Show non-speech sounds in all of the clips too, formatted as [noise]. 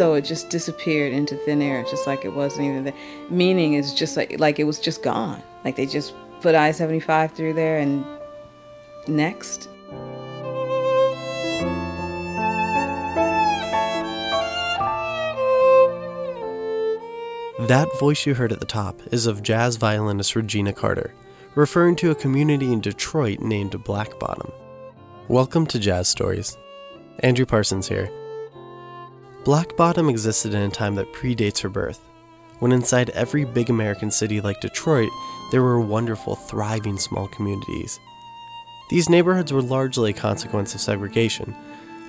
so it just disappeared into thin air, just like it wasn't even there. Meaning is just like like it was just gone. Like they just put I seventy five through there and next. That voice you heard at the top is of jazz violinist Regina Carter, referring to a community in Detroit named Black Bottom. Welcome to Jazz Stories. Andrew Parsons here. Black Bottom existed in a time that predates her birth, when inside every big American city like Detroit, there were wonderful, thriving small communities. These neighborhoods were largely a consequence of segregation,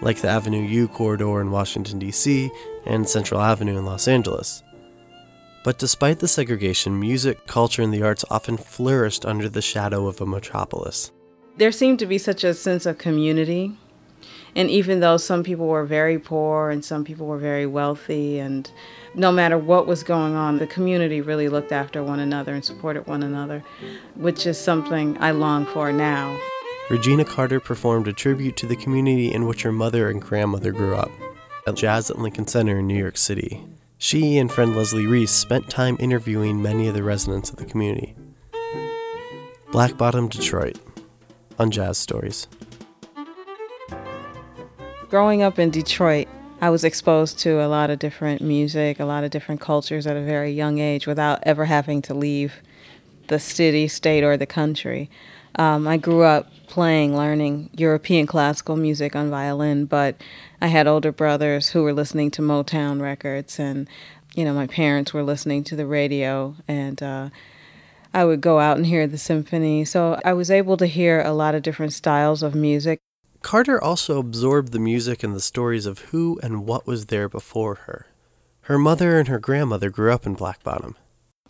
like the Avenue U corridor in Washington, D.C., and Central Avenue in Los Angeles. But despite the segregation, music, culture, and the arts often flourished under the shadow of a metropolis. There seemed to be such a sense of community. And even though some people were very poor and some people were very wealthy, and no matter what was going on, the community really looked after one another and supported one another, which is something I long for now. Regina Carter performed a tribute to the community in which her mother and grandmother grew up at Jazz at Lincoln Center in New York City. She and friend Leslie Reese spent time interviewing many of the residents of the community. Black Bottom, Detroit, on Jazz Stories. Growing up in Detroit, I was exposed to a lot of different music, a lot of different cultures at a very young age without ever having to leave the city, state, or the country. Um, I grew up playing, learning European classical music on violin, but I had older brothers who were listening to Motown records, and you know, my parents were listening to the radio, and uh, I would go out and hear the symphony. So I was able to hear a lot of different styles of music. Carter also absorbed the music and the stories of who and what was there before her. Her mother and her grandmother grew up in Black Bottom.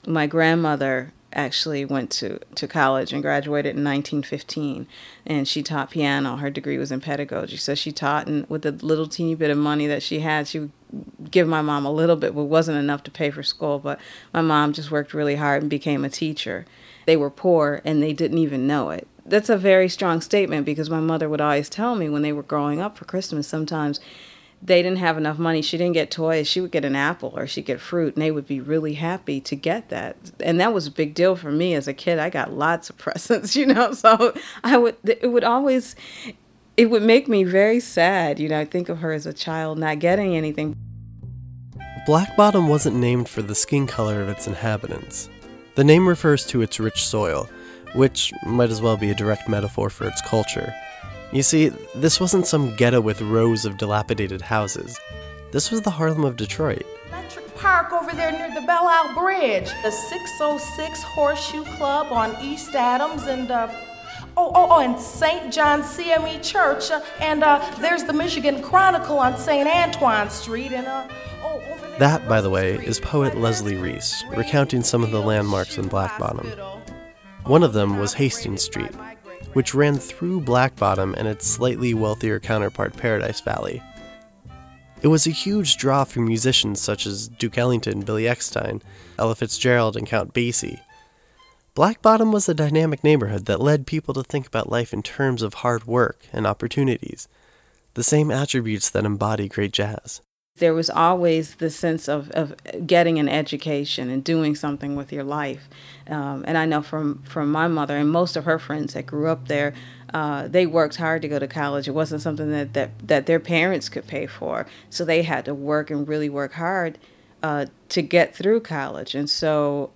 My grandmother actually went to, to college and graduated in 1915 and she taught piano. Her degree was in pedagogy. So she taught and with the little teeny bit of money that she had she would give my mom a little bit but wasn't enough to pay for school. But my mom just worked really hard and became a teacher. They were poor and they didn't even know it that's a very strong statement because my mother would always tell me when they were growing up for christmas sometimes they didn't have enough money. She didn't get toys. She would get an apple or she'd get fruit, and they would be really happy to get that. And that was a big deal for me as a kid. I got lots of [laughs] presents, you know. So I would, it would always, it would make me very sad. You know, I think of her as a child not getting anything. Black Bottom wasn't named for the skin color of its inhabitants. The name refers to its rich soil, which might as well be a direct metaphor for its culture. You see, this wasn't some ghetto with rows of dilapidated houses. This was the Harlem of Detroit. Electric Park over there near the Belle Isle Bridge. The 606 Horseshoe Club on East Adams and, uh, oh, oh, oh, and St. John CME Church. Uh, and uh, there's the Michigan Chronicle on St. Antoine Street. And, uh, oh, that, by the way, is poet Leslie Reese, recounting some of the landmarks in Black Bottom. One of them was Hastings Street, which ran through Black Bottom and its slightly wealthier counterpart Paradise Valley. It was a huge draw for musicians such as Duke Ellington, Billy Eckstine, Ella Fitzgerald, and Count Basie. Black Bottom was a dynamic neighborhood that led people to think about life in terms of hard work and opportunities, the same attributes that embody great jazz there was always the sense of, of getting an education and doing something with your life. Um, and I know from, from my mother and most of her friends that grew up there, uh, they worked hard to go to college. It wasn't something that, that, that their parents could pay for. So they had to work and really work hard uh, to get through college. And so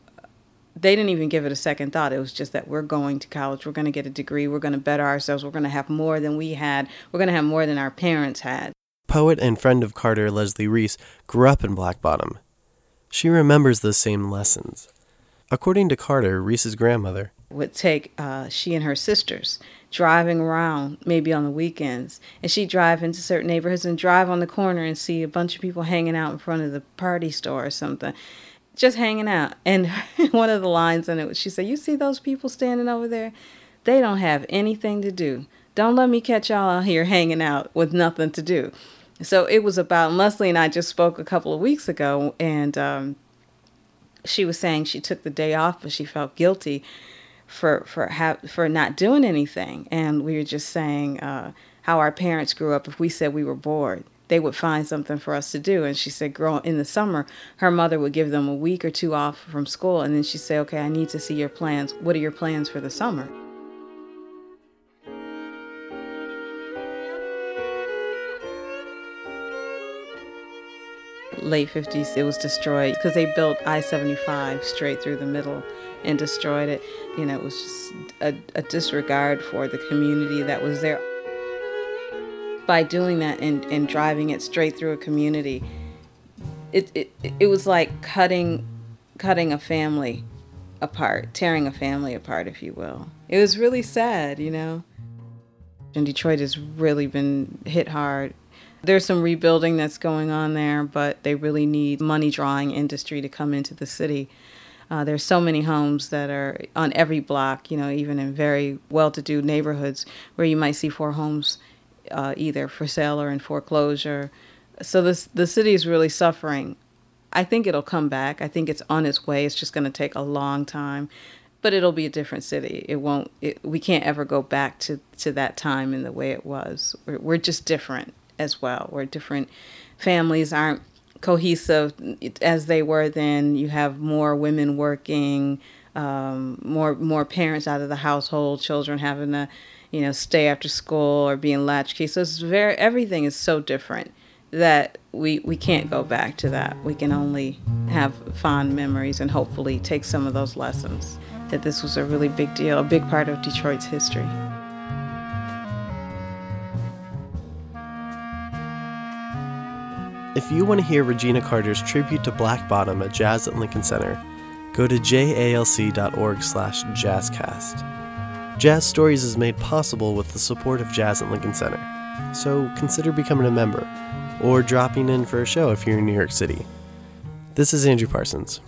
they didn't even give it a second thought. It was just that we're going to college, we're going to get a degree, we're going to better ourselves, we're going to have more than we had, we're going to have more than our parents had. Poet and friend of Carter, Leslie Reese, grew up in Black Bottom. She remembers those same lessons. According to Carter, Reese's grandmother would take uh, she and her sisters driving around maybe on the weekends and she'd drive into certain neighborhoods and drive on the corner and see a bunch of people hanging out in front of the party store or something just hanging out and [laughs] one of the lines in it she said you see those people standing over there they don't have anything to do don't let me catch y'all out here hanging out with nothing to do so it was about Leslie and I just spoke a couple of weeks ago, and um, she was saying she took the day off, but she felt guilty for for ha- for not doing anything. And we were just saying uh, how our parents grew up. If we said we were bored, they would find something for us to do. And she said, girl, in the summer, her mother would give them a week or two off from school. And then she'd say, okay, I need to see your plans. What are your plans for the summer? Late 50s it was destroyed because they built i-75 straight through the middle and destroyed it you know it was just a, a disregard for the community that was there by doing that and, and driving it straight through a community, it, it, it was like cutting, cutting a family apart, tearing a family apart, if you will. It was really sad, you know. And Detroit has really been hit hard. There's some rebuilding that's going on there, but they really need money drawing industry to come into the city. Uh, there's so many homes that are on every block, you know, even in very well to do neighborhoods where you might see four homes uh, either for sale or in foreclosure. So this the city is really suffering. I think it'll come back. I think it's on its way. It's just going to take a long time, but it'll be a different city. It won't. It, we can't ever go back to to that time in the way it was. We're, we're just different as well. We're different. Families aren't cohesive as they were then. You have more women working, um, more more parents out of the household, children having to you know, stay after school or be in latchkey. So it's very everything is so different that we we can't go back to that. We can only have fond memories and hopefully take some of those lessons. That this was a really big deal, a big part of Detroit's history. If you want to hear Regina Carter's tribute to Black Bottom at Jazz at Lincoln Center, go to jalc.org slash jazzcast. Jazz Stories is made possible with the support of Jazz at Lincoln Center, so consider becoming a member or dropping in for a show if you're in New York City. This is Andrew Parsons.